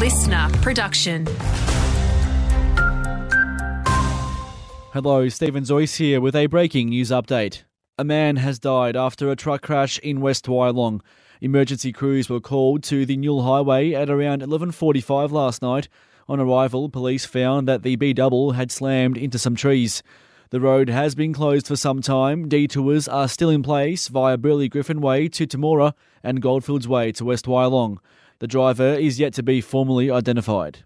listener production. Hello, Stephen Zoyce here with a breaking news update. A man has died after a truck crash in West Wyalong. Emergency crews were called to the Newell Highway at around 11:45 last night. On arrival, police found that the B double had slammed into some trees. The road has been closed for some time. Detours are still in place via Burley Griffin Way to Temora and Goldfields Way to West Wyalong. The driver is yet to be formally identified.